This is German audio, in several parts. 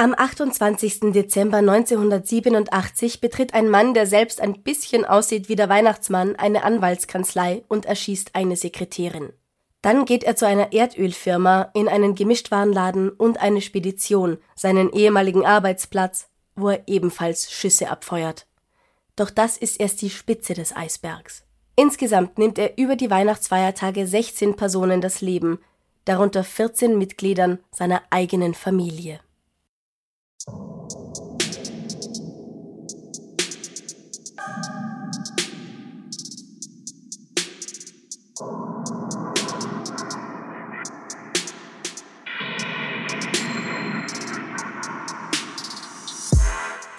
Am 28. Dezember 1987 betritt ein Mann, der selbst ein bisschen aussieht wie der Weihnachtsmann, eine Anwaltskanzlei und erschießt eine Sekretärin. Dann geht er zu einer Erdölfirma, in einen Gemischtwarenladen und eine Spedition, seinen ehemaligen Arbeitsplatz, wo er ebenfalls Schüsse abfeuert. Doch das ist erst die Spitze des Eisbergs. Insgesamt nimmt er über die Weihnachtsfeiertage 16 Personen das Leben, darunter 14 Mitgliedern seiner eigenen Familie.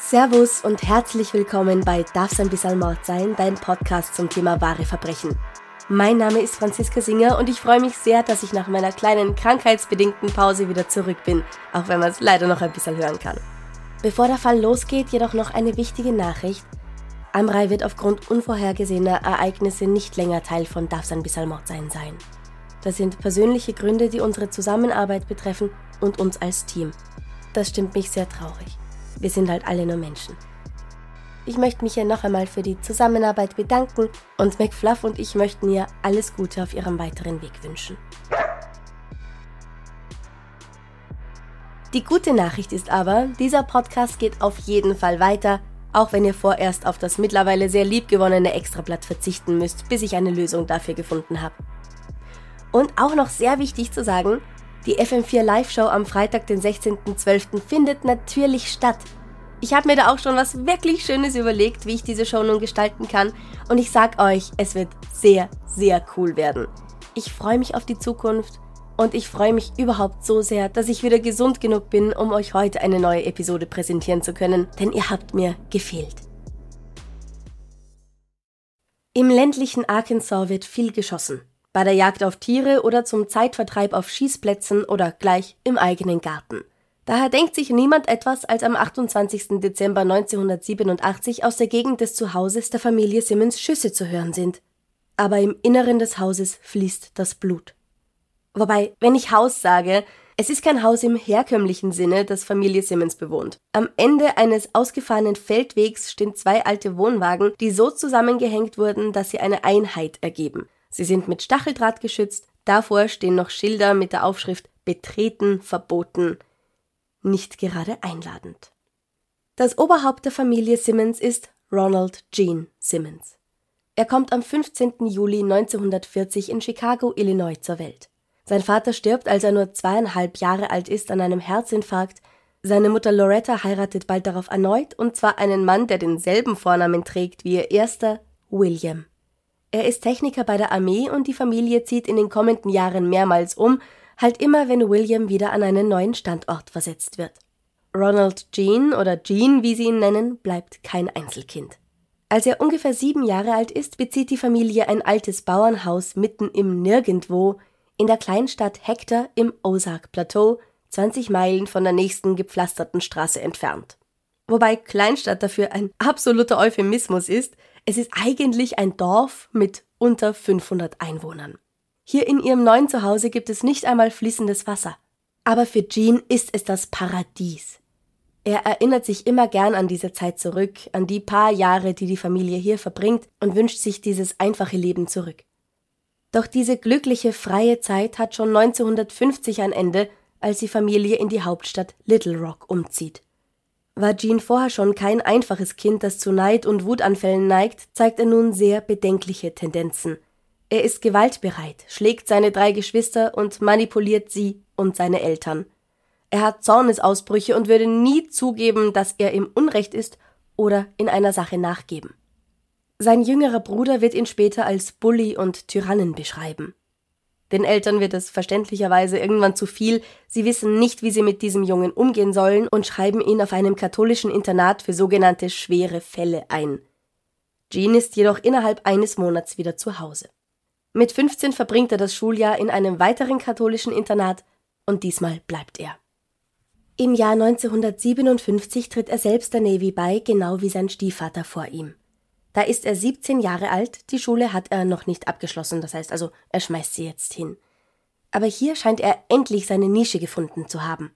Servus und herzlich willkommen bei Darf's ein bisschen Mord sein, dein Podcast zum Thema wahre Verbrechen. Mein Name ist Franziska Singer und ich freue mich sehr, dass ich nach meiner kleinen krankheitsbedingten Pause wieder zurück bin, auch wenn man es leider noch ein bisschen hören kann. Bevor der Fall losgeht, jedoch noch eine wichtige Nachricht. Amrei wird aufgrund unvorhergesehener Ereignisse nicht länger Teil von Darf's ein bisschen Mord sein sein. Das sind persönliche Gründe, die unsere Zusammenarbeit betreffen und uns als Team. Das stimmt mich sehr traurig. Wir sind halt alle nur Menschen. Ich möchte mich hier noch einmal für die Zusammenarbeit bedanken und McFluff und ich möchten ihr alles Gute auf ihrem weiteren Weg wünschen. Die gute Nachricht ist aber, dieser Podcast geht auf jeden Fall weiter, auch wenn ihr vorerst auf das mittlerweile sehr liebgewonnene Extrablatt verzichten müsst, bis ich eine Lösung dafür gefunden habe. Und auch noch sehr wichtig zu sagen, die FM4 Live-Show am Freitag, den 16.12. findet natürlich statt. Ich habe mir da auch schon was wirklich Schönes überlegt, wie ich diese Show nun gestalten kann. Und ich sag euch, es wird sehr, sehr cool werden. Ich freue mich auf die Zukunft und ich freue mich überhaupt so sehr, dass ich wieder gesund genug bin, um euch heute eine neue Episode präsentieren zu können, denn ihr habt mir gefehlt. Im ländlichen Arkansas wird viel geschossen bei der Jagd auf Tiere oder zum Zeitvertreib auf Schießplätzen oder gleich im eigenen Garten. Daher denkt sich niemand etwas, als am 28. Dezember 1987 aus der Gegend des Zuhauses der Familie Simmons Schüsse zu hören sind. Aber im Inneren des Hauses fließt das Blut. Wobei, wenn ich Haus sage, es ist kein Haus im herkömmlichen Sinne, das Familie Simmons bewohnt. Am Ende eines ausgefahrenen Feldwegs stehen zwei alte Wohnwagen, die so zusammengehängt wurden, dass sie eine Einheit ergeben. Sie sind mit Stacheldraht geschützt, davor stehen noch Schilder mit der Aufschrift Betreten verboten, nicht gerade einladend. Das Oberhaupt der Familie Simmons ist Ronald Gene Simmons. Er kommt am 15. Juli 1940 in Chicago, Illinois zur Welt. Sein Vater stirbt, als er nur zweieinhalb Jahre alt ist, an einem Herzinfarkt. Seine Mutter Loretta heiratet bald darauf erneut, und zwar einen Mann, der denselben Vornamen trägt wie ihr erster, William. Er ist Techniker bei der Armee und die Familie zieht in den kommenden Jahren mehrmals um, halt immer, wenn William wieder an einen neuen Standort versetzt wird. Ronald Jean oder Jean, wie sie ihn nennen, bleibt kein Einzelkind. Als er ungefähr sieben Jahre alt ist, bezieht die Familie ein altes Bauernhaus mitten im Nirgendwo in der Kleinstadt Hector im Ozark-Plateau, 20 Meilen von der nächsten gepflasterten Straße entfernt. Wobei Kleinstadt dafür ein absoluter Euphemismus ist, es ist eigentlich ein Dorf mit unter 500 Einwohnern. Hier in ihrem neuen Zuhause gibt es nicht einmal fließendes Wasser. Aber für Jean ist es das Paradies. Er erinnert sich immer gern an diese Zeit zurück, an die paar Jahre, die die Familie hier verbringt und wünscht sich dieses einfache Leben zurück. Doch diese glückliche, freie Zeit hat schon 1950 ein Ende, als die Familie in die Hauptstadt Little Rock umzieht. War Jean vorher schon kein einfaches Kind, das zu Neid und Wutanfällen neigt, zeigt er nun sehr bedenkliche Tendenzen. Er ist gewaltbereit, schlägt seine drei Geschwister und manipuliert sie und seine Eltern. Er hat Zornesausbrüche und würde nie zugeben, dass er im Unrecht ist oder in einer Sache nachgeben. Sein jüngerer Bruder wird ihn später als Bully und Tyrannen beschreiben. Den Eltern wird es verständlicherweise irgendwann zu viel, sie wissen nicht, wie sie mit diesem Jungen umgehen sollen und schreiben ihn auf einem katholischen Internat für sogenannte schwere Fälle ein. Jean ist jedoch innerhalb eines Monats wieder zu Hause. Mit 15 verbringt er das Schuljahr in einem weiteren katholischen Internat und diesmal bleibt er. Im Jahr 1957 tritt er selbst der Navy bei, genau wie sein Stiefvater vor ihm. Da ist er 17 Jahre alt, die Schule hat er noch nicht abgeschlossen, das heißt also, er schmeißt sie jetzt hin. Aber hier scheint er endlich seine Nische gefunden zu haben.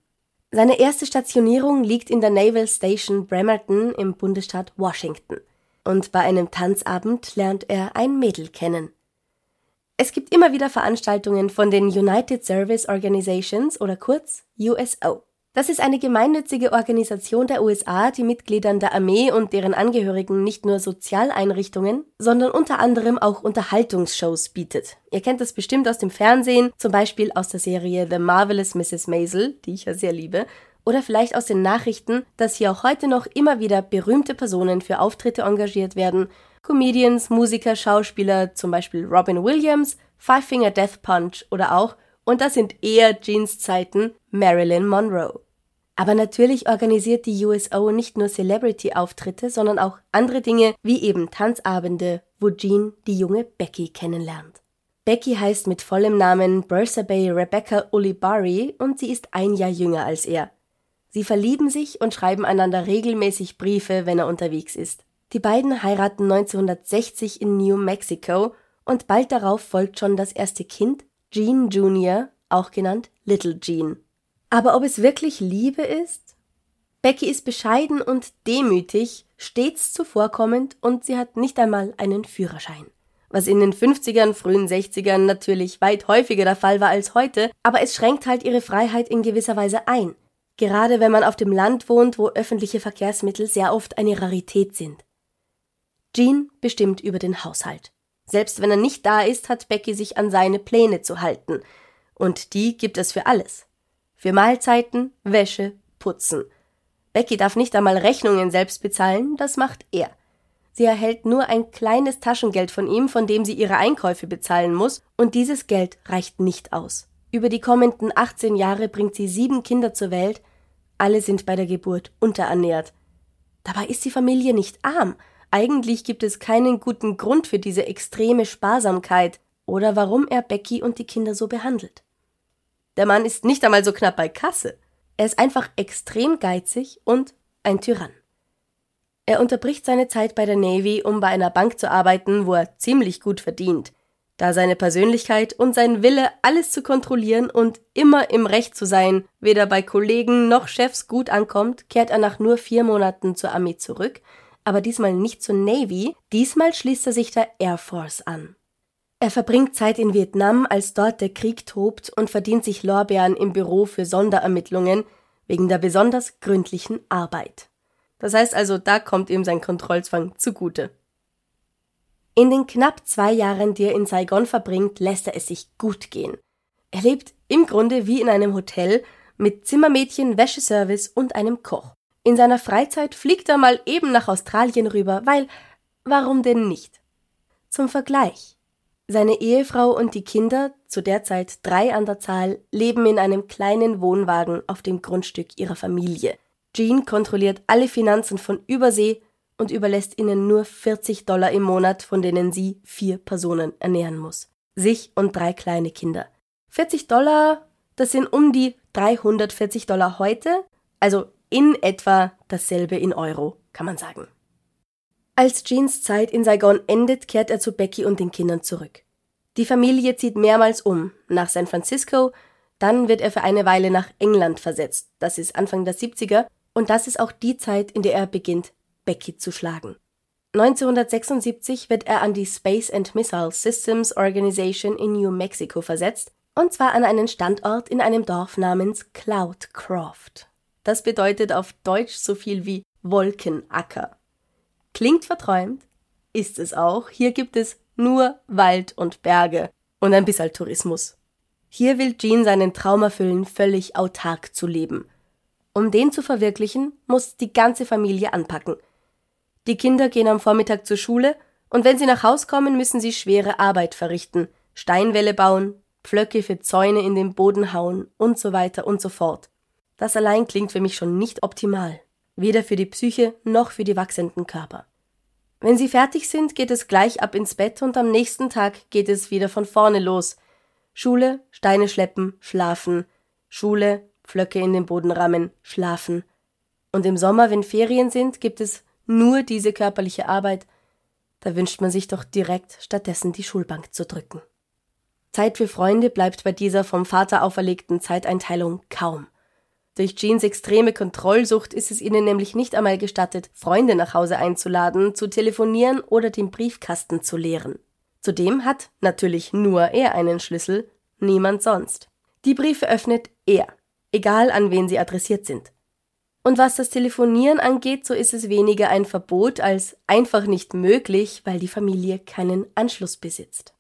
Seine erste Stationierung liegt in der Naval Station Bremerton im Bundesstaat Washington. Und bei einem Tanzabend lernt er ein Mädel kennen. Es gibt immer wieder Veranstaltungen von den United Service Organizations oder kurz USO. Das ist eine gemeinnützige Organisation der USA, die Mitgliedern der Armee und deren Angehörigen nicht nur Sozialeinrichtungen, sondern unter anderem auch Unterhaltungsshows bietet. Ihr kennt das bestimmt aus dem Fernsehen, zum Beispiel aus der Serie The Marvelous Mrs. Maisel, die ich ja sehr liebe, oder vielleicht aus den Nachrichten, dass hier auch heute noch immer wieder berühmte Personen für Auftritte engagiert werden. Comedians, Musiker, Schauspieler, zum Beispiel Robin Williams, Five Finger Death Punch oder auch und das sind eher Jeans Zeiten Marilyn Monroe. Aber natürlich organisiert die USO nicht nur Celebrity-Auftritte, sondern auch andere Dinge wie eben Tanzabende, wo Jean die junge Becky kennenlernt. Becky heißt mit vollem Namen Bay Rebecca Ulibarri und sie ist ein Jahr jünger als er. Sie verlieben sich und schreiben einander regelmäßig Briefe, wenn er unterwegs ist. Die beiden heiraten 1960 in New Mexico und bald darauf folgt schon das erste Kind, Jean Jr., auch genannt Little Jean. Aber ob es wirklich Liebe ist? Becky ist bescheiden und demütig, stets zuvorkommend und sie hat nicht einmal einen Führerschein. Was in den 50ern, frühen 60ern natürlich weit häufiger der Fall war als heute, aber es schränkt halt ihre Freiheit in gewisser Weise ein. Gerade wenn man auf dem Land wohnt, wo öffentliche Verkehrsmittel sehr oft eine Rarität sind. Jean bestimmt über den Haushalt. Selbst wenn er nicht da ist, hat Becky sich an seine Pläne zu halten. Und die gibt es für alles. Für Mahlzeiten, Wäsche, Putzen. Becky darf nicht einmal Rechnungen selbst bezahlen, das macht er. Sie erhält nur ein kleines Taschengeld von ihm, von dem sie ihre Einkäufe bezahlen muss, und dieses Geld reicht nicht aus. Über die kommenden 18 Jahre bringt sie sieben Kinder zur Welt, alle sind bei der Geburt unterernährt. Dabei ist die Familie nicht arm, eigentlich gibt es keinen guten Grund für diese extreme Sparsamkeit oder warum er Becky und die Kinder so behandelt. Der Mann ist nicht einmal so knapp bei Kasse. Er ist einfach extrem geizig und ein Tyrann. Er unterbricht seine Zeit bei der Navy, um bei einer Bank zu arbeiten, wo er ziemlich gut verdient. Da seine Persönlichkeit und sein Wille, alles zu kontrollieren und immer im Recht zu sein, weder bei Kollegen noch Chefs gut ankommt, kehrt er nach nur vier Monaten zur Armee zurück aber diesmal nicht zur Navy, diesmal schließt er sich der Air Force an. Er verbringt Zeit in Vietnam, als dort der Krieg tobt und verdient sich Lorbeeren im Büro für Sonderermittlungen wegen der besonders gründlichen Arbeit. Das heißt also, da kommt ihm sein Kontrollzwang zugute. In den knapp zwei Jahren, die er in Saigon verbringt, lässt er es sich gut gehen. Er lebt im Grunde wie in einem Hotel mit Zimmermädchen, Wäscheservice und einem Koch. In seiner Freizeit fliegt er mal eben nach Australien rüber, weil warum denn nicht? Zum Vergleich. Seine Ehefrau und die Kinder, zu der Zeit drei an der Zahl, leben in einem kleinen Wohnwagen auf dem Grundstück ihrer Familie. Jean kontrolliert alle Finanzen von Übersee und überlässt ihnen nur 40 Dollar im Monat, von denen sie vier Personen ernähren muss. Sich und drei kleine Kinder. 40 Dollar, das sind um die 340 Dollar heute, also in etwa dasselbe in Euro, kann man sagen. Als Jeans Zeit in Saigon endet, kehrt er zu Becky und den Kindern zurück. Die Familie zieht mehrmals um, nach San Francisco, dann wird er für eine Weile nach England versetzt, das ist Anfang der 70er, und das ist auch die Zeit, in der er beginnt, Becky zu schlagen. 1976 wird er an die Space and Missile Systems Organization in New Mexico versetzt, und zwar an einen Standort in einem Dorf namens Cloudcroft. Das bedeutet auf Deutsch so viel wie Wolkenacker. Klingt verträumt, ist es auch. Hier gibt es nur Wald und Berge und ein bisschen Tourismus. Hier will Jean seinen Traum erfüllen, völlig autark zu leben. Um den zu verwirklichen, muss die ganze Familie anpacken. Die Kinder gehen am Vormittag zur Schule und wenn sie nach Haus kommen, müssen sie schwere Arbeit verrichten. Steinwälle bauen, Pflöcke für Zäune in den Boden hauen und so weiter und so fort. Das allein klingt für mich schon nicht optimal, weder für die Psyche noch für die wachsenden Körper. Wenn sie fertig sind, geht es gleich ab ins Bett und am nächsten Tag geht es wieder von vorne los. Schule, Steine schleppen, schlafen, Schule, Pflöcke in den Boden rammen, schlafen. Und im Sommer, wenn Ferien sind, gibt es nur diese körperliche Arbeit. Da wünscht man sich doch direkt stattdessen die Schulbank zu drücken. Zeit für Freunde bleibt bei dieser vom Vater auferlegten Zeiteinteilung kaum. Durch Jeans extreme Kontrollsucht ist es ihnen nämlich nicht einmal gestattet, Freunde nach Hause einzuladen, zu telefonieren oder den Briefkasten zu leeren. Zudem hat natürlich nur er einen Schlüssel, niemand sonst. Die Briefe öffnet er, egal an wen sie adressiert sind. Und was das Telefonieren angeht, so ist es weniger ein Verbot als einfach nicht möglich, weil die Familie keinen Anschluss besitzt.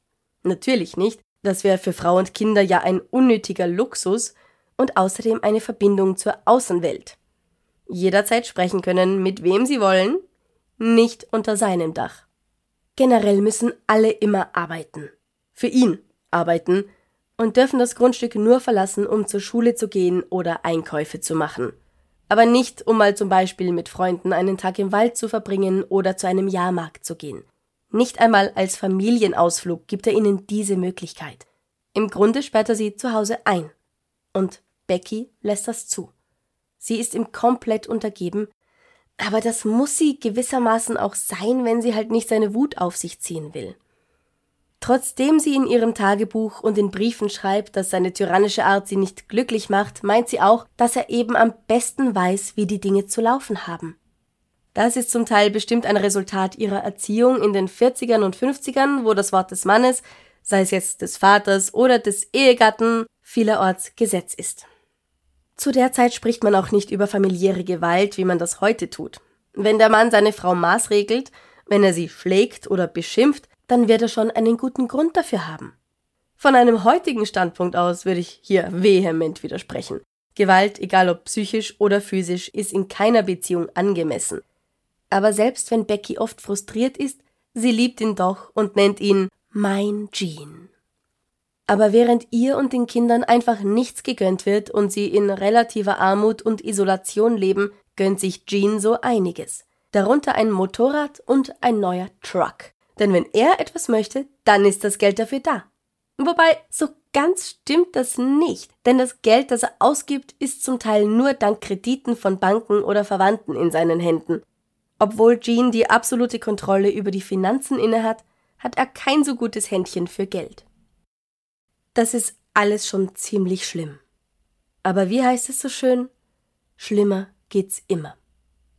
Natürlich nicht, das wäre für Frau und Kinder ja ein unnötiger Luxus, und außerdem eine Verbindung zur Außenwelt. Jederzeit sprechen können, mit wem sie wollen, nicht unter seinem Dach. Generell müssen alle immer arbeiten. Für ihn arbeiten und dürfen das Grundstück nur verlassen, um zur Schule zu gehen oder Einkäufe zu machen. Aber nicht, um mal zum Beispiel mit Freunden einen Tag im Wald zu verbringen oder zu einem Jahrmarkt zu gehen. Nicht einmal als Familienausflug gibt er ihnen diese Möglichkeit. Im Grunde sperrt er sie zu Hause ein. Und Becky lässt das zu. Sie ist ihm komplett untergeben, aber das muss sie gewissermaßen auch sein, wenn sie halt nicht seine Wut auf sich ziehen will. Trotzdem sie in ihrem Tagebuch und in Briefen schreibt, dass seine tyrannische Art sie nicht glücklich macht, meint sie auch, dass er eben am besten weiß, wie die Dinge zu laufen haben. Das ist zum Teil bestimmt ein Resultat ihrer Erziehung in den 40ern und 50ern, wo das Wort des Mannes, sei es jetzt des Vaters oder des Ehegatten, vielerorts Gesetz ist. Zu der Zeit spricht man auch nicht über familiäre Gewalt, wie man das heute tut. Wenn der Mann seine Frau maßregelt, wenn er sie schlägt oder beschimpft, dann wird er schon einen guten Grund dafür haben. Von einem heutigen Standpunkt aus würde ich hier vehement widersprechen. Gewalt, egal ob psychisch oder physisch, ist in keiner Beziehung angemessen. Aber selbst wenn Becky oft frustriert ist, sie liebt ihn doch und nennt ihn mein Jean. Aber während ihr und den Kindern einfach nichts gegönnt wird und sie in relativer Armut und Isolation leben, gönnt sich Jean so einiges. Darunter ein Motorrad und ein neuer Truck. Denn wenn er etwas möchte, dann ist das Geld dafür da. Wobei, so ganz stimmt das nicht, denn das Geld, das er ausgibt, ist zum Teil nur dank Krediten von Banken oder Verwandten in seinen Händen. Obwohl Jean die absolute Kontrolle über die Finanzen innehat, hat er kein so gutes Händchen für Geld. Das ist alles schon ziemlich schlimm. Aber wie heißt es so schön? Schlimmer geht's immer.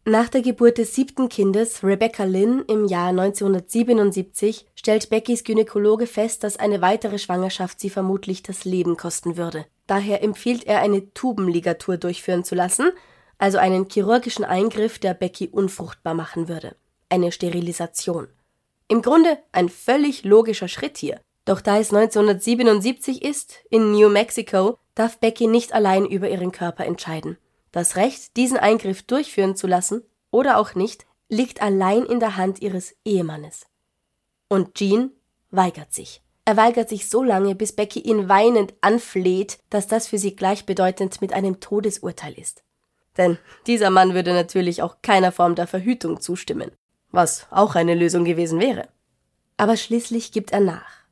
Nach der Geburt des siebten Kindes, Rebecca Lynn, im Jahr 1977, stellt Beckys Gynäkologe fest, dass eine weitere Schwangerschaft sie vermutlich das Leben kosten würde. Daher empfiehlt er, eine Tubenligatur durchführen zu lassen, also einen chirurgischen Eingriff, der Becky unfruchtbar machen würde. Eine Sterilisation. Im Grunde ein völlig logischer Schritt hier. Doch da es 1977 ist, in New Mexico, darf Becky nicht allein über ihren Körper entscheiden. Das Recht, diesen Eingriff durchführen zu lassen oder auch nicht, liegt allein in der Hand ihres Ehemannes. Und Jean weigert sich. Er weigert sich so lange, bis Becky ihn weinend anfleht, dass das für sie gleichbedeutend mit einem Todesurteil ist. Denn dieser Mann würde natürlich auch keiner Form der Verhütung zustimmen, was auch eine Lösung gewesen wäre. Aber schließlich gibt er nach.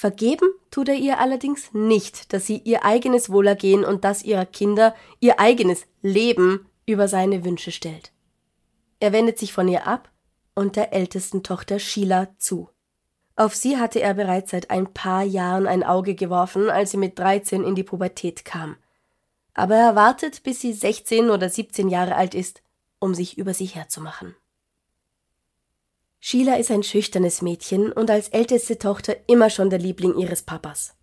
Vergeben tut er ihr allerdings nicht, dass sie ihr eigenes Wohlergehen und das ihrer Kinder, ihr eigenes Leben über seine Wünsche stellt. Er wendet sich von ihr ab und der ältesten Tochter Sheila zu. Auf sie hatte er bereits seit ein paar Jahren ein Auge geworfen, als sie mit 13 in die Pubertät kam. Aber er wartet, bis sie 16 oder 17 Jahre alt ist, um sich über sie herzumachen. Sheila ist ein schüchternes Mädchen und als älteste Tochter immer schon der Liebling ihres Papas.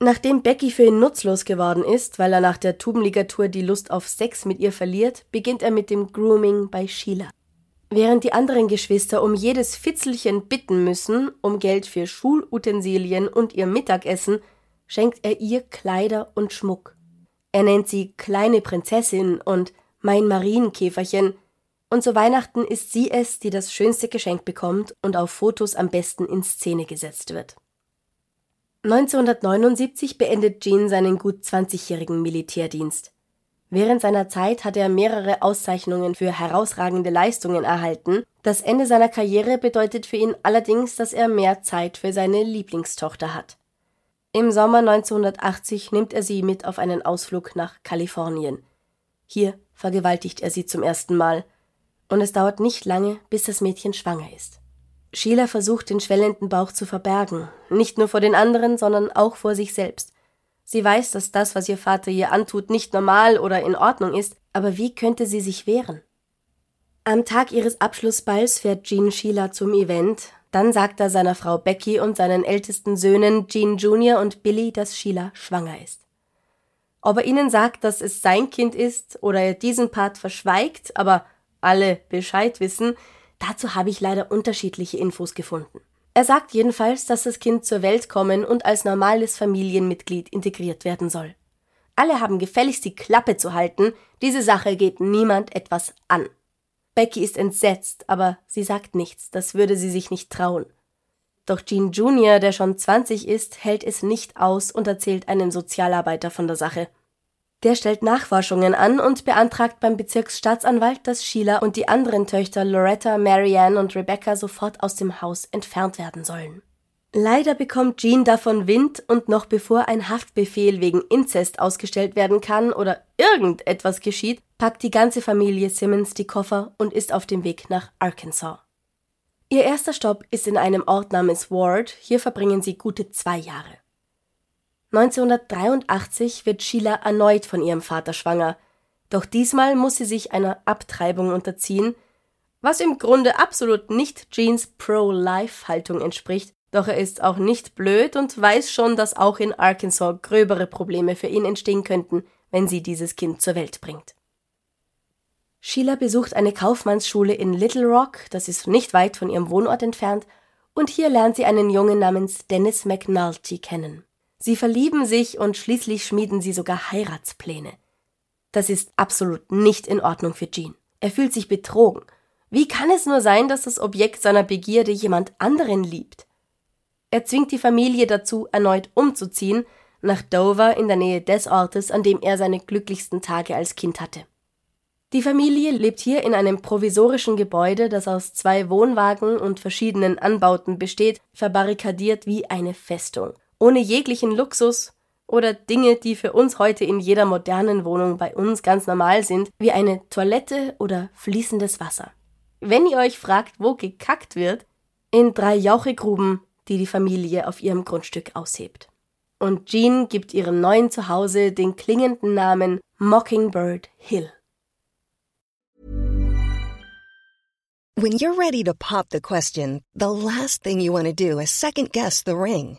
Nachdem Becky für ihn nutzlos geworden ist, weil er nach der Tubenligatur die Lust auf Sex mit ihr verliert, beginnt er mit dem Grooming bei Sheila. Während die anderen Geschwister um jedes Fitzelchen bitten müssen, um Geld für Schulutensilien und ihr Mittagessen, schenkt er ihr Kleider und Schmuck. Er nennt sie kleine Prinzessin und mein Marienkäferchen, und zu Weihnachten ist sie es, die das schönste Geschenk bekommt und auf Fotos am besten in Szene gesetzt wird. 1979 beendet Gene seinen gut 20-jährigen Militärdienst. Während seiner Zeit hat er mehrere Auszeichnungen für herausragende Leistungen erhalten. Das Ende seiner Karriere bedeutet für ihn allerdings, dass er mehr Zeit für seine Lieblingstochter hat. Im Sommer 1980 nimmt er sie mit auf einen Ausflug nach Kalifornien. Hier vergewaltigt er sie zum ersten Mal. Und es dauert nicht lange, bis das Mädchen schwanger ist. Sheila versucht, den schwellenden Bauch zu verbergen, nicht nur vor den anderen, sondern auch vor sich selbst. Sie weiß, dass das, was ihr Vater ihr antut, nicht normal oder in Ordnung ist, aber wie könnte sie sich wehren? Am Tag ihres Abschlussballs fährt Jean Sheila zum Event, dann sagt er seiner Frau Becky und seinen ältesten Söhnen Jean Jr. und Billy, dass Sheila schwanger ist. Ob er ihnen sagt, dass es sein Kind ist oder er diesen Part verschweigt, aber alle Bescheid wissen, Dazu habe ich leider unterschiedliche Infos gefunden. Er sagt jedenfalls, dass das Kind zur Welt kommen und als normales Familienmitglied integriert werden soll. Alle haben gefälligst die Klappe zu halten, diese Sache geht niemand etwas an. Becky ist entsetzt, aber sie sagt nichts, das würde sie sich nicht trauen. Doch Jean Jr., der schon 20 ist, hält es nicht aus und erzählt einem Sozialarbeiter von der Sache. Der stellt Nachforschungen an und beantragt beim Bezirksstaatsanwalt, dass Sheila und die anderen Töchter Loretta, Marianne und Rebecca sofort aus dem Haus entfernt werden sollen. Leider bekommt Jean davon Wind und noch bevor ein Haftbefehl wegen Inzest ausgestellt werden kann oder irgendetwas geschieht, packt die ganze Familie Simmons die Koffer und ist auf dem Weg nach Arkansas. Ihr erster Stopp ist in einem Ort namens Ward, hier verbringen sie gute zwei Jahre. 1983 wird Sheila erneut von ihrem Vater schwanger, doch diesmal muss sie sich einer Abtreibung unterziehen, was im Grunde absolut nicht Jeans Pro-Life-Haltung entspricht, doch er ist auch nicht blöd und weiß schon, dass auch in Arkansas gröbere Probleme für ihn entstehen könnten, wenn sie dieses Kind zur Welt bringt. Sheila besucht eine Kaufmannsschule in Little Rock, das ist nicht weit von ihrem Wohnort entfernt, und hier lernt sie einen Jungen namens Dennis McNulty kennen. Sie verlieben sich und schließlich schmieden sie sogar Heiratspläne. Das ist absolut nicht in Ordnung für Jean. Er fühlt sich betrogen. Wie kann es nur sein, dass das Objekt seiner Begierde jemand anderen liebt? Er zwingt die Familie dazu, erneut umzuziehen, nach Dover in der Nähe des Ortes, an dem er seine glücklichsten Tage als Kind hatte. Die Familie lebt hier in einem provisorischen Gebäude, das aus zwei Wohnwagen und verschiedenen Anbauten besteht, verbarrikadiert wie eine Festung ohne jeglichen Luxus oder Dinge, die für uns heute in jeder modernen Wohnung bei uns ganz normal sind, wie eine Toilette oder fließendes Wasser. Wenn ihr euch fragt, wo gekackt wird, in drei Jauchegruben, die die Familie auf ihrem Grundstück aushebt. Und Jean gibt ihrem neuen Zuhause den klingenden Namen Mockingbird Hill. When you're ready to pop the question, the last thing you want to do is second guess the ring.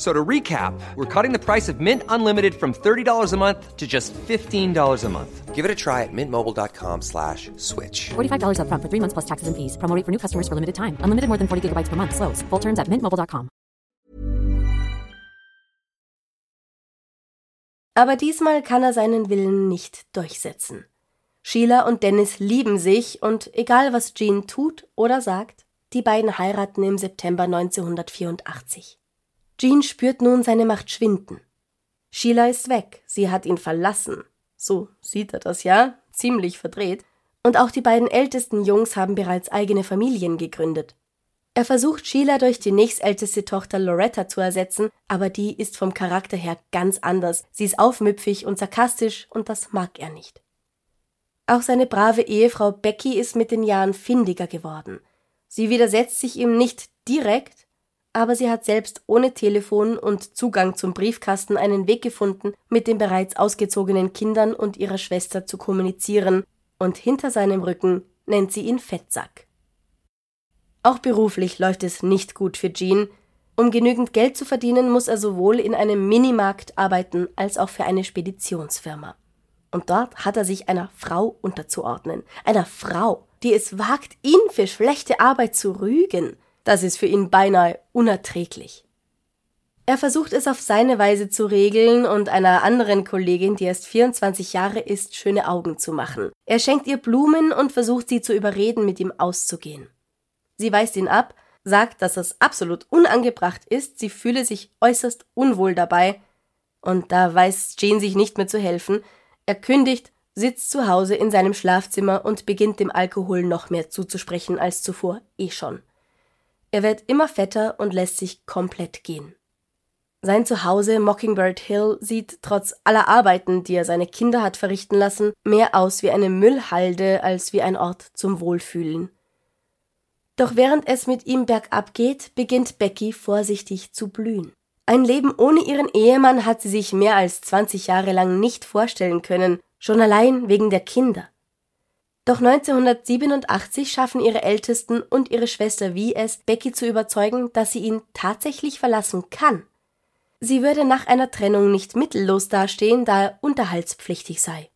So to recap, we're cutting the price of Mint Unlimited from $30 a month to just $15 a month. Give it a try at mintmobile.com slash switch. $45 up front for three months plus taxes and fees. Promoting for new customers for limited time. Unlimited more than 40 gigabytes per month. Slows. Full terms at mintmobile.com. Aber diesmal kann er seinen Willen nicht durchsetzen. Sheila und Dennis lieben sich und egal was Jean tut oder sagt, die beiden heiraten im September 1984. Jean spürt nun seine Macht schwinden. Sheila ist weg, sie hat ihn verlassen. So sieht er das ja, ziemlich verdreht. Und auch die beiden ältesten Jungs haben bereits eigene Familien gegründet. Er versucht Sheila durch die nächstälteste Tochter Loretta zu ersetzen, aber die ist vom Charakter her ganz anders. Sie ist aufmüpfig und sarkastisch und das mag er nicht. Auch seine brave Ehefrau Becky ist mit den Jahren findiger geworden. Sie widersetzt sich ihm nicht direkt, aber sie hat selbst ohne Telefon und Zugang zum Briefkasten einen Weg gefunden, mit den bereits ausgezogenen Kindern und ihrer Schwester zu kommunizieren, und hinter seinem Rücken nennt sie ihn Fettsack. Auch beruflich läuft es nicht gut für Jean. Um genügend Geld zu verdienen, muss er sowohl in einem Minimarkt arbeiten als auch für eine Speditionsfirma. Und dort hat er sich einer Frau unterzuordnen. Einer Frau, die es wagt, ihn für schlechte Arbeit zu rügen. Das ist für ihn beinahe unerträglich. Er versucht es auf seine Weise zu regeln und einer anderen Kollegin, die erst 24 Jahre ist, schöne Augen zu machen. Er schenkt ihr Blumen und versucht sie zu überreden, mit ihm auszugehen. Sie weist ihn ab, sagt, dass es absolut unangebracht ist, sie fühle sich äußerst unwohl dabei, und da weiß Jane sich nicht mehr zu helfen. Er kündigt, sitzt zu Hause in seinem Schlafzimmer und beginnt dem Alkohol noch mehr zuzusprechen als zuvor eh schon. Er wird immer fetter und lässt sich komplett gehen. Sein Zuhause Mockingbird Hill sieht trotz aller Arbeiten, die er seine Kinder hat verrichten lassen, mehr aus wie eine Müllhalde als wie ein Ort zum Wohlfühlen. Doch während es mit ihm bergab geht, beginnt Becky vorsichtig zu blühen. Ein Leben ohne ihren Ehemann hat sie sich mehr als 20 Jahre lang nicht vorstellen können, schon allein wegen der Kinder. Doch 1987 schaffen ihre Ältesten und ihre Schwester wie es, Becky zu überzeugen, dass sie ihn tatsächlich verlassen kann. Sie würde nach einer Trennung nicht mittellos dastehen, da er unterhaltspflichtig sei.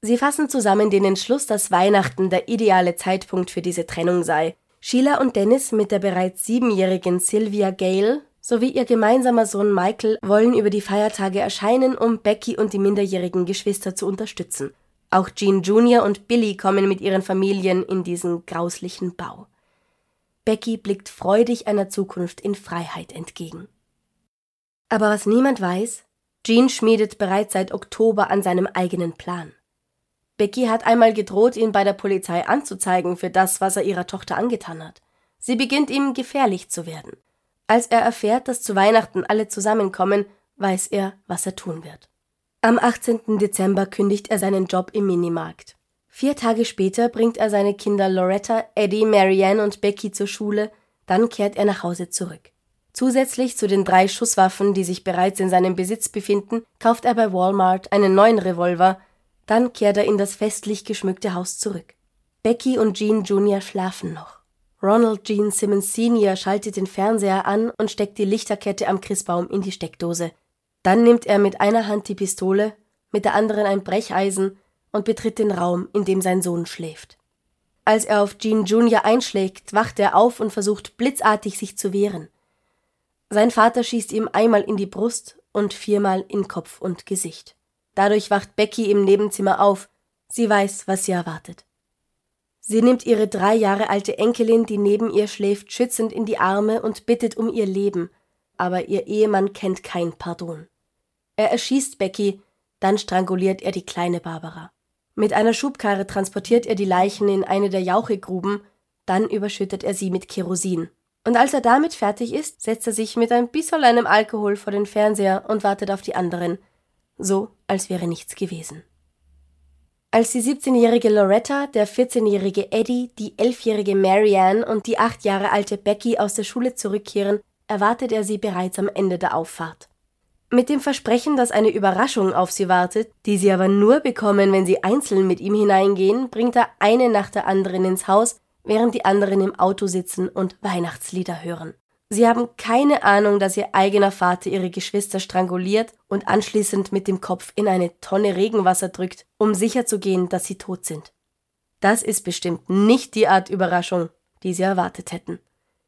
Sie fassen zusammen den Entschluss, dass Weihnachten der ideale Zeitpunkt für diese Trennung sei, Sheila und Dennis mit der bereits siebenjährigen Sylvia Gale sowie ihr gemeinsamer Sohn Michael wollen über die Feiertage erscheinen, um Becky und die minderjährigen Geschwister zu unterstützen. Auch Jean Jr. und Billy kommen mit ihren Familien in diesen grauslichen Bau. Becky blickt freudig einer Zukunft in Freiheit entgegen. Aber was niemand weiß, Jean schmiedet bereits seit Oktober an seinem eigenen Plan. Becky hat einmal gedroht, ihn bei der Polizei anzuzeigen für das, was er ihrer Tochter angetan hat. Sie beginnt ihm gefährlich zu werden. Als er erfährt, dass zu Weihnachten alle zusammenkommen, weiß er, was er tun wird. Am 18. Dezember kündigt er seinen Job im Minimarkt. Vier Tage später bringt er seine Kinder Loretta, Eddie, Marianne und Becky zur Schule, dann kehrt er nach Hause zurück. Zusätzlich zu den drei Schusswaffen, die sich bereits in seinem Besitz befinden, kauft er bei Walmart einen neuen Revolver, dann kehrt er in das festlich geschmückte Haus zurück. Becky und Jean Jr. schlafen noch. Ronald Jean Simmons Sr. schaltet den Fernseher an und steckt die Lichterkette am Christbaum in die Steckdose. Dann nimmt er mit einer Hand die Pistole, mit der anderen ein Brecheisen und betritt den Raum, in dem sein Sohn schläft. Als er auf Jean Jr. einschlägt, wacht er auf und versucht blitzartig sich zu wehren. Sein Vater schießt ihm einmal in die Brust und viermal in Kopf und Gesicht. Dadurch wacht Becky im Nebenzimmer auf. Sie weiß, was sie erwartet. Sie nimmt ihre drei Jahre alte Enkelin, die neben ihr schläft, schützend in die Arme und bittet um ihr Leben, aber ihr Ehemann kennt kein Pardon. Er erschießt Becky, dann stranguliert er die kleine Barbara. Mit einer Schubkarre transportiert er die Leichen in eine der Jauchegruben, dann überschüttet er sie mit Kerosin. Und als er damit fertig ist, setzt er sich mit ein bisschen einem Alkohol vor den Fernseher und wartet auf die anderen, so als wäre nichts gewesen. Als die 17-jährige Loretta, der 14-jährige Eddie, die 11-jährige Marianne und die 8 Jahre alte Becky aus der Schule zurückkehren, erwartet er sie bereits am Ende der Auffahrt. Mit dem Versprechen, dass eine Überraschung auf sie wartet, die sie aber nur bekommen, wenn sie einzeln mit ihm hineingehen, bringt er eine nach der anderen ins Haus, während die anderen im Auto sitzen und Weihnachtslieder hören. Sie haben keine Ahnung, dass ihr eigener Vater ihre Geschwister stranguliert und anschließend mit dem Kopf in eine Tonne Regenwasser drückt, um sicherzugehen, dass sie tot sind. Das ist bestimmt nicht die Art Überraschung, die sie erwartet hätten.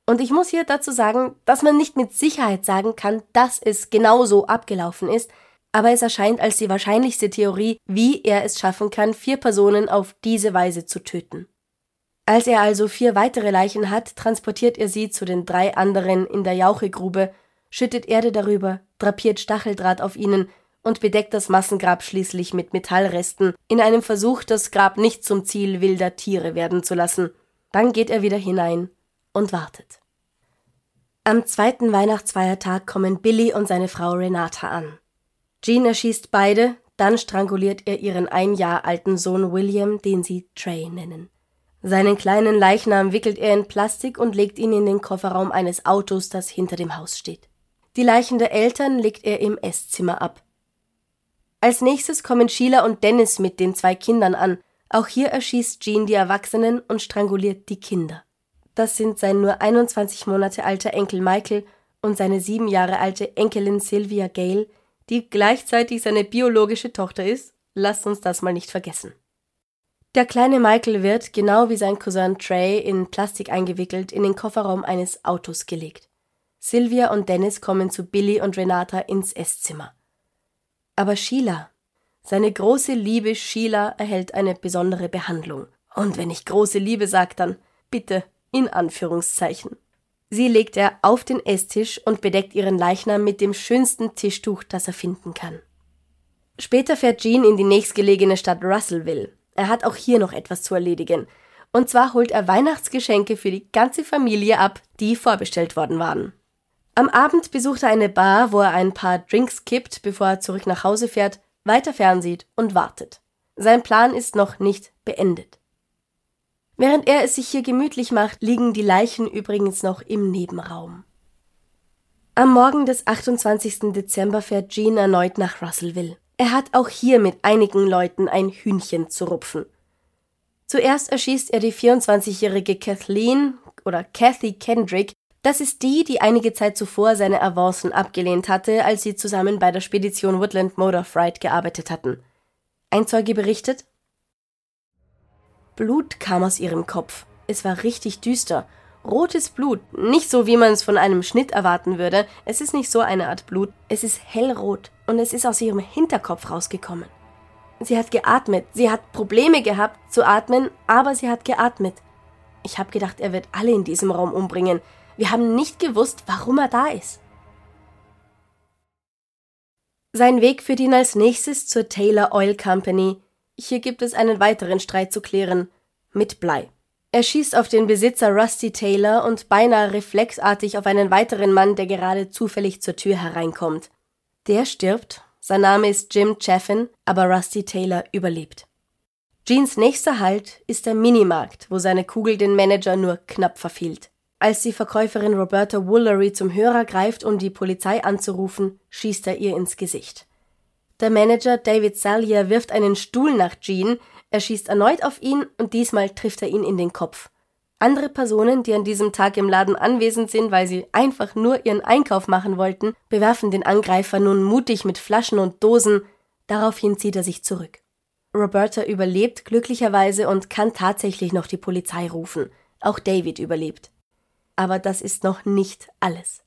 Und ich muss hier dazu sagen, dass man nicht mit Sicherheit sagen kann, dass es genau so abgelaufen ist, aber es erscheint als die wahrscheinlichste Theorie, wie er es schaffen kann, vier Personen auf diese Weise zu töten. Als er also vier weitere Leichen hat, transportiert er sie zu den drei anderen in der Jauchegrube, schüttet Erde darüber, drapiert Stacheldraht auf ihnen und bedeckt das Massengrab schließlich mit Metallresten, in einem Versuch, das Grab nicht zum Ziel wilder Tiere werden zu lassen. Dann geht er wieder hinein und wartet. Am zweiten Weihnachtsfeiertag kommen Billy und seine Frau Renata an. Jean erschießt beide, dann stranguliert er ihren ein Jahr alten Sohn William, den sie Trey nennen. Seinen kleinen Leichnam wickelt er in Plastik und legt ihn in den Kofferraum eines Autos, das hinter dem Haus steht. Die Leichen der Eltern legt er im Esszimmer ab. Als nächstes kommen Sheila und Dennis mit den zwei Kindern an. Auch hier erschießt Jean die Erwachsenen und stranguliert die Kinder. Das sind sein nur 21 Monate alter Enkel Michael und seine sieben Jahre alte Enkelin Sylvia Gale, die gleichzeitig seine biologische Tochter ist. Lasst uns das mal nicht vergessen. Der kleine Michael wird, genau wie sein Cousin Trey, in Plastik eingewickelt in den Kofferraum eines Autos gelegt. Sylvia und Dennis kommen zu Billy und Renata ins Esszimmer. Aber Sheila, seine große Liebe Sheila, erhält eine besondere Behandlung. Und wenn ich große Liebe sage, dann bitte in Anführungszeichen. Sie legt er auf den Esstisch und bedeckt ihren Leichnam mit dem schönsten Tischtuch, das er finden kann. Später fährt Jean in die nächstgelegene Stadt Russellville, er hat auch hier noch etwas zu erledigen. Und zwar holt er Weihnachtsgeschenke für die ganze Familie ab, die vorbestellt worden waren. Am Abend besucht er eine Bar, wo er ein paar Drinks kippt, bevor er zurück nach Hause fährt, weiter fernsieht und wartet. Sein Plan ist noch nicht beendet. Während er es sich hier gemütlich macht, liegen die Leichen übrigens noch im Nebenraum. Am Morgen des 28. Dezember fährt Jean erneut nach Russellville. Er hat auch hier mit einigen Leuten ein Hühnchen zu rupfen. Zuerst erschießt er die 24-jährige Kathleen oder Kathy Kendrick. Das ist die, die einige Zeit zuvor seine Avancen abgelehnt hatte, als sie zusammen bei der Spedition Woodland Motor Freight gearbeitet hatten. Ein Zeuge berichtet, Blut kam aus ihrem Kopf. Es war richtig düster Rotes Blut, nicht so wie man es von einem Schnitt erwarten würde. Es ist nicht so eine Art Blut. Es ist hellrot und es ist aus ihrem Hinterkopf rausgekommen. Sie hat geatmet. Sie hat Probleme gehabt zu atmen, aber sie hat geatmet. Ich habe gedacht, er wird alle in diesem Raum umbringen. Wir haben nicht gewusst, warum er da ist. Sein Weg führt ihn als nächstes zur Taylor Oil Company. Hier gibt es einen weiteren Streit zu klären. Mit Blei. Er schießt auf den Besitzer Rusty Taylor und beinahe reflexartig auf einen weiteren Mann, der gerade zufällig zur Tür hereinkommt. Der stirbt, sein Name ist Jim Chaffin, aber Rusty Taylor überlebt. Jeans nächster Halt ist der Minimarkt, wo seine Kugel den Manager nur knapp verfehlt. Als die Verkäuferin Roberta Woolery zum Hörer greift, um die Polizei anzurufen, schießt er ihr ins Gesicht. Der Manager David Salyer wirft einen Stuhl nach Jean, er schießt erneut auf ihn und diesmal trifft er ihn in den Kopf. Andere Personen, die an diesem Tag im Laden anwesend sind, weil sie einfach nur ihren Einkauf machen wollten, bewerfen den Angreifer nun mutig mit Flaschen und Dosen. Daraufhin zieht er sich zurück. Roberta überlebt glücklicherweise und kann tatsächlich noch die Polizei rufen. Auch David überlebt. Aber das ist noch nicht alles.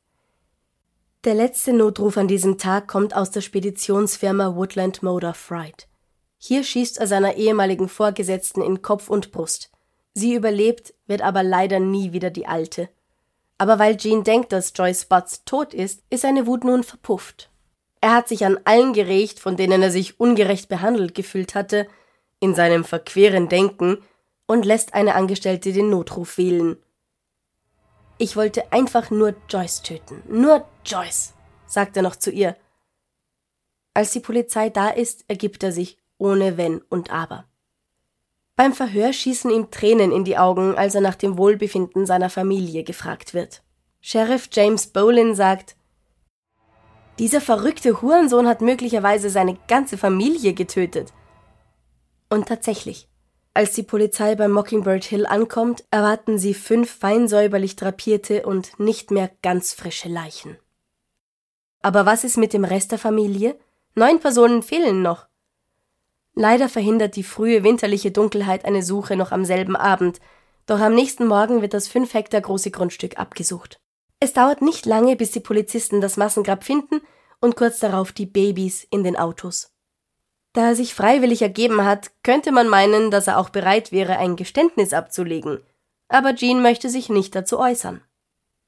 Der letzte Notruf an diesem Tag kommt aus der Speditionsfirma Woodland Motor Freight. Hier schießt er seiner ehemaligen Vorgesetzten in Kopf und Brust. Sie überlebt, wird aber leider nie wieder die alte. Aber weil Jean denkt, dass Joyce Butts tot ist, ist seine Wut nun verpufft. Er hat sich an allen gerecht, von denen er sich ungerecht behandelt gefühlt hatte, in seinem verqueren Denken, und lässt eine Angestellte den Notruf wählen. Ich wollte einfach nur Joyce töten. Nur Joyce, sagt er noch zu ihr. Als die Polizei da ist, ergibt er sich ohne Wenn und Aber. Beim Verhör schießen ihm Tränen in die Augen, als er nach dem Wohlbefinden seiner Familie gefragt wird. Sheriff James Bolin sagt, dieser verrückte Hurensohn hat möglicherweise seine ganze Familie getötet. Und tatsächlich, als die Polizei bei Mockingbird Hill ankommt, erwarten sie fünf fein säuberlich drapierte und nicht mehr ganz frische Leichen. Aber was ist mit dem Rest der Familie? Neun Personen fehlen noch. Leider verhindert die frühe winterliche Dunkelheit eine Suche noch am selben Abend, doch am nächsten Morgen wird das fünf Hektar große Grundstück abgesucht. Es dauert nicht lange, bis die Polizisten das Massengrab finden und kurz darauf die Babys in den Autos. Da er sich freiwillig ergeben hat, könnte man meinen, dass er auch bereit wäre, ein Geständnis abzulegen. Aber Jean möchte sich nicht dazu äußern.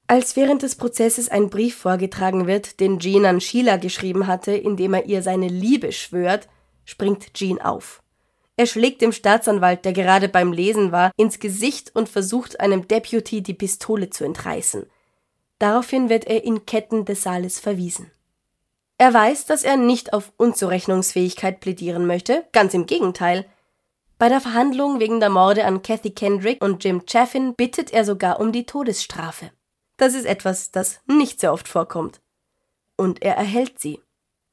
Als während des Prozesses ein Brief vorgetragen wird, den Jean an Sheila geschrieben hatte, in dem er ihr seine Liebe schwört, springt Jean auf. Er schlägt dem Staatsanwalt, der gerade beim Lesen war, ins Gesicht und versucht einem Deputy die Pistole zu entreißen. Daraufhin wird er in Ketten des Saales verwiesen. Er weiß, dass er nicht auf Unzurechnungsfähigkeit plädieren möchte, ganz im Gegenteil. Bei der Verhandlung wegen der Morde an Kathy Kendrick und Jim Chaffin bittet er sogar um die Todesstrafe. Das ist etwas, das nicht sehr oft vorkommt. Und er erhält sie.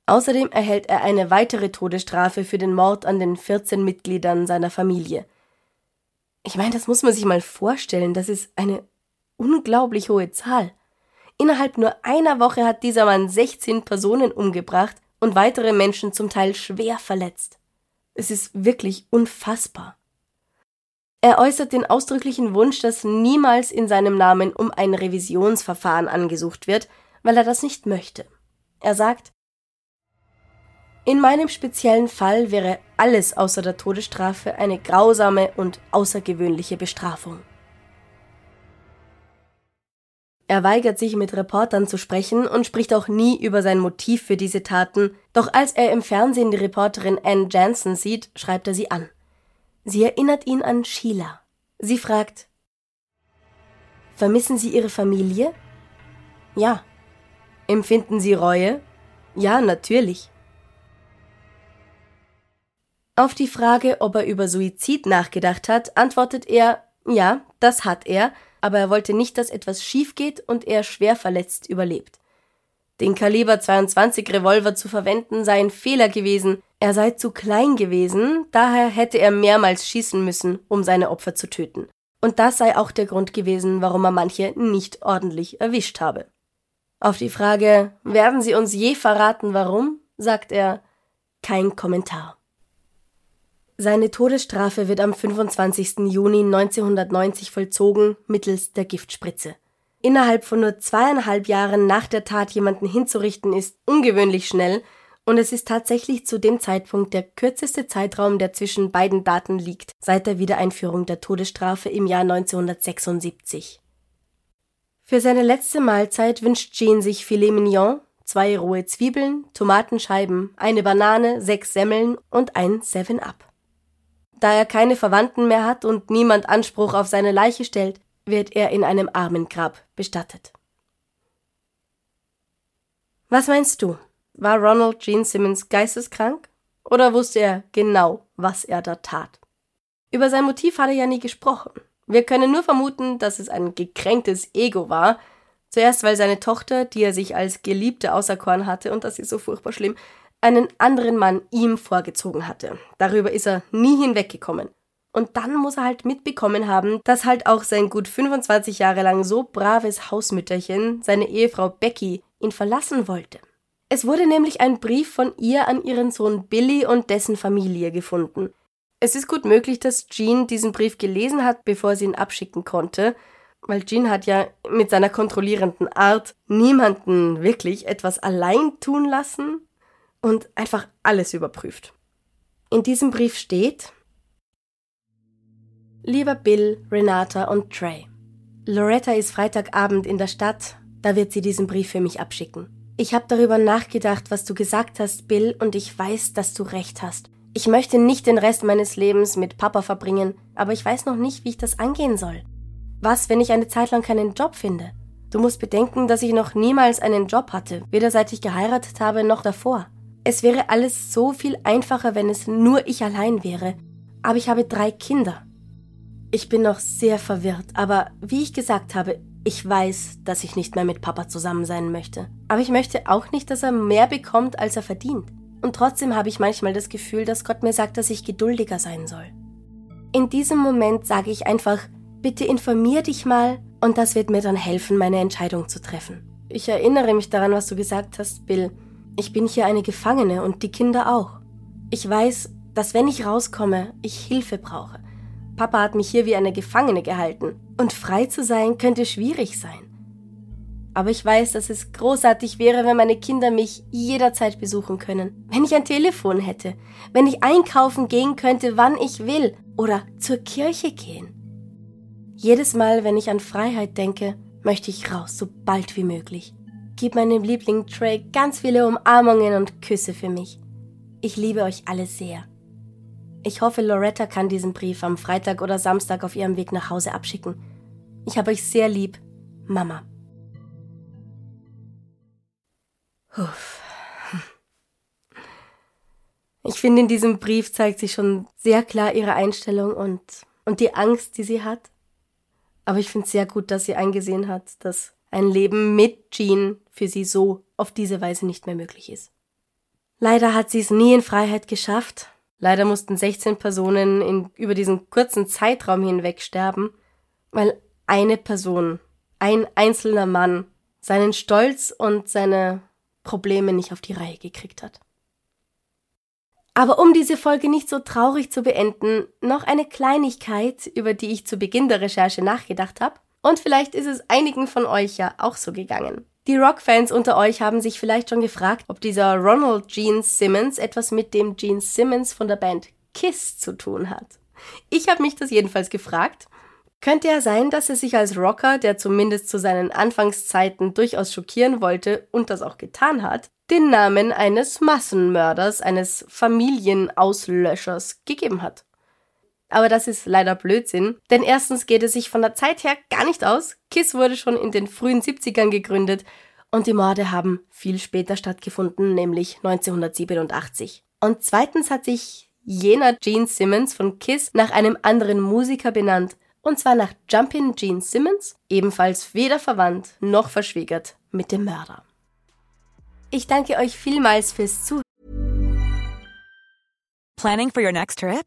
Außerdem erhält er eine weitere Todesstrafe für den Mord an den 14 Mitgliedern seiner Familie. Ich meine, das muss man sich mal vorstellen, das ist eine unglaublich hohe Zahl. Innerhalb nur einer Woche hat dieser Mann 16 Personen umgebracht und weitere Menschen zum Teil schwer verletzt. Es ist wirklich unfassbar. Er äußert den ausdrücklichen Wunsch, dass niemals in seinem Namen um ein Revisionsverfahren angesucht wird, weil er das nicht möchte. Er sagt, in meinem speziellen Fall wäre alles außer der Todesstrafe eine grausame und außergewöhnliche Bestrafung. Er weigert sich, mit Reportern zu sprechen und spricht auch nie über sein Motiv für diese Taten, doch als er im Fernsehen die Reporterin Ann Jansen sieht, schreibt er sie an. Sie erinnert ihn an Sheila. Sie fragt, Vermissen Sie Ihre Familie? Ja. Empfinden Sie Reue? Ja, natürlich. Auf die Frage, ob er über Suizid nachgedacht hat, antwortet er, ja, das hat er, aber er wollte nicht, dass etwas schief geht und er schwer verletzt überlebt. Den Kaliber 22 Revolver zu verwenden sei ein Fehler gewesen, er sei zu klein gewesen, daher hätte er mehrmals schießen müssen, um seine Opfer zu töten. Und das sei auch der Grund gewesen, warum er manche nicht ordentlich erwischt habe. Auf die Frage, werden Sie uns je verraten, warum? sagt er, kein Kommentar. Seine Todesstrafe wird am 25. Juni 1990 vollzogen mittels der Giftspritze. Innerhalb von nur zweieinhalb Jahren nach der Tat jemanden hinzurichten ist ungewöhnlich schnell und es ist tatsächlich zu dem Zeitpunkt der kürzeste Zeitraum, der zwischen beiden Daten liegt, seit der Wiedereinführung der Todesstrafe im Jahr 1976. Für seine letzte Mahlzeit wünscht Jean sich Filet Mignon, zwei rohe Zwiebeln, Tomatenscheiben, eine Banane, sechs Semmeln und ein Seven Up. Da er keine Verwandten mehr hat und niemand Anspruch auf seine Leiche stellt, wird er in einem Armengrab bestattet. Was meinst du? War Ronald Gene Simmons geisteskrank? Oder wusste er genau, was er da tat? Über sein Motiv hat er ja nie gesprochen. Wir können nur vermuten, dass es ein gekränktes Ego war. Zuerst, weil seine Tochter, die er sich als Geliebte auserkoren hatte, und das ist so furchtbar schlimm, einen anderen Mann ihm vorgezogen hatte. Darüber ist er nie hinweggekommen. Und dann muss er halt mitbekommen haben, dass halt auch sein gut 25 Jahre lang so braves Hausmütterchen, seine Ehefrau Becky, ihn verlassen wollte. Es wurde nämlich ein Brief von ihr an ihren Sohn Billy und dessen Familie gefunden. Es ist gut möglich, dass Jean diesen Brief gelesen hat, bevor sie ihn abschicken konnte, weil Jean hat ja mit seiner kontrollierenden Art niemanden wirklich etwas allein tun lassen und einfach alles überprüft. In diesem Brief steht Lieber Bill, Renata und Trey, Loretta ist Freitagabend in der Stadt, da wird sie diesen Brief für mich abschicken. Ich habe darüber nachgedacht, was du gesagt hast, Bill, und ich weiß, dass du recht hast. Ich möchte nicht den Rest meines Lebens mit Papa verbringen, aber ich weiß noch nicht, wie ich das angehen soll. Was, wenn ich eine Zeit lang keinen Job finde? Du musst bedenken, dass ich noch niemals einen Job hatte, weder seit ich geheiratet habe noch davor. Es wäre alles so viel einfacher, wenn es nur ich allein wäre. Aber ich habe drei Kinder. Ich bin noch sehr verwirrt, aber wie ich gesagt habe, ich weiß, dass ich nicht mehr mit Papa zusammen sein möchte. Aber ich möchte auch nicht, dass er mehr bekommt, als er verdient. Und trotzdem habe ich manchmal das Gefühl, dass Gott mir sagt, dass ich geduldiger sein soll. In diesem Moment sage ich einfach, bitte informier dich mal und das wird mir dann helfen, meine Entscheidung zu treffen. Ich erinnere mich daran, was du gesagt hast, Bill. Ich bin hier eine Gefangene und die Kinder auch. Ich weiß, dass wenn ich rauskomme, ich Hilfe brauche. Papa hat mich hier wie eine Gefangene gehalten und frei zu sein könnte schwierig sein. Aber ich weiß, dass es großartig wäre, wenn meine Kinder mich jederzeit besuchen können. Wenn ich ein Telefon hätte. Wenn ich einkaufen gehen könnte, wann ich will. Oder zur Kirche gehen. Jedes Mal, wenn ich an Freiheit denke, möchte ich raus, so bald wie möglich. Gib meinem Liebling Trey ganz viele Umarmungen und Küsse für mich. Ich liebe euch alle sehr. Ich hoffe, Loretta kann diesen Brief am Freitag oder Samstag auf ihrem Weg nach Hause abschicken. Ich habe euch sehr lieb, Mama. Uff. Ich finde, in diesem Brief zeigt sich schon sehr klar ihre Einstellung und, und die Angst, die sie hat. Aber ich finde es sehr gut, dass sie eingesehen hat, dass ein Leben mit Jean für sie so auf diese Weise nicht mehr möglich ist. Leider hat sie es nie in Freiheit geschafft. Leider mussten 16 Personen in, über diesen kurzen Zeitraum hinweg sterben, weil eine Person, ein einzelner Mann, seinen Stolz und seine Probleme nicht auf die Reihe gekriegt hat. Aber um diese Folge nicht so traurig zu beenden, noch eine Kleinigkeit, über die ich zu Beginn der Recherche nachgedacht habe. Und vielleicht ist es einigen von euch ja auch so gegangen. Die Rockfans unter euch haben sich vielleicht schon gefragt, ob dieser Ronald Gene Simmons etwas mit dem Gene Simmons von der Band Kiss zu tun hat. Ich habe mich das jedenfalls gefragt. Könnte ja sein, dass er sich als Rocker, der zumindest zu seinen Anfangszeiten durchaus schockieren wollte und das auch getan hat, den Namen eines Massenmörders, eines Familienauslöschers gegeben hat. Aber das ist leider Blödsinn, denn erstens geht es sich von der Zeit her gar nicht aus. KISS wurde schon in den frühen 70ern gegründet und die Morde haben viel später stattgefunden, nämlich 1987. Und zweitens hat sich jener Gene Simmons von KISS nach einem anderen Musiker benannt, und zwar nach Jumpin' Gene Simmons, ebenfalls weder verwandt noch verschwägert mit dem Mörder. Ich danke euch vielmals fürs Zuhören. Planning for your next trip?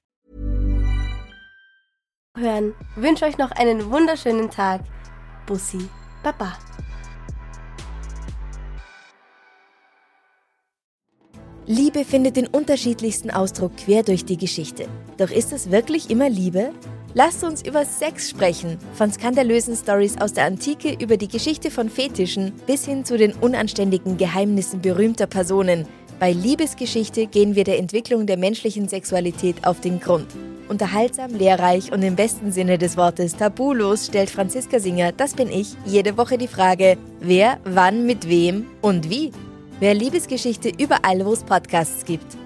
Hören. Wünsche euch noch einen wunderschönen Tag. Bussi, Baba. Liebe findet den unterschiedlichsten Ausdruck quer durch die Geschichte. Doch ist es wirklich immer Liebe? Lasst uns über Sex sprechen, von skandalösen Stories aus der Antike über die Geschichte von Fetischen bis hin zu den unanständigen Geheimnissen berühmter Personen. Bei Liebesgeschichte gehen wir der Entwicklung der menschlichen Sexualität auf den Grund. Unterhaltsam, lehrreich und im besten Sinne des Wortes tabulos stellt Franziska Singer, das bin ich, jede Woche die Frage, wer, wann, mit wem und wie. Wer Liebesgeschichte überall, wo es Podcasts gibt.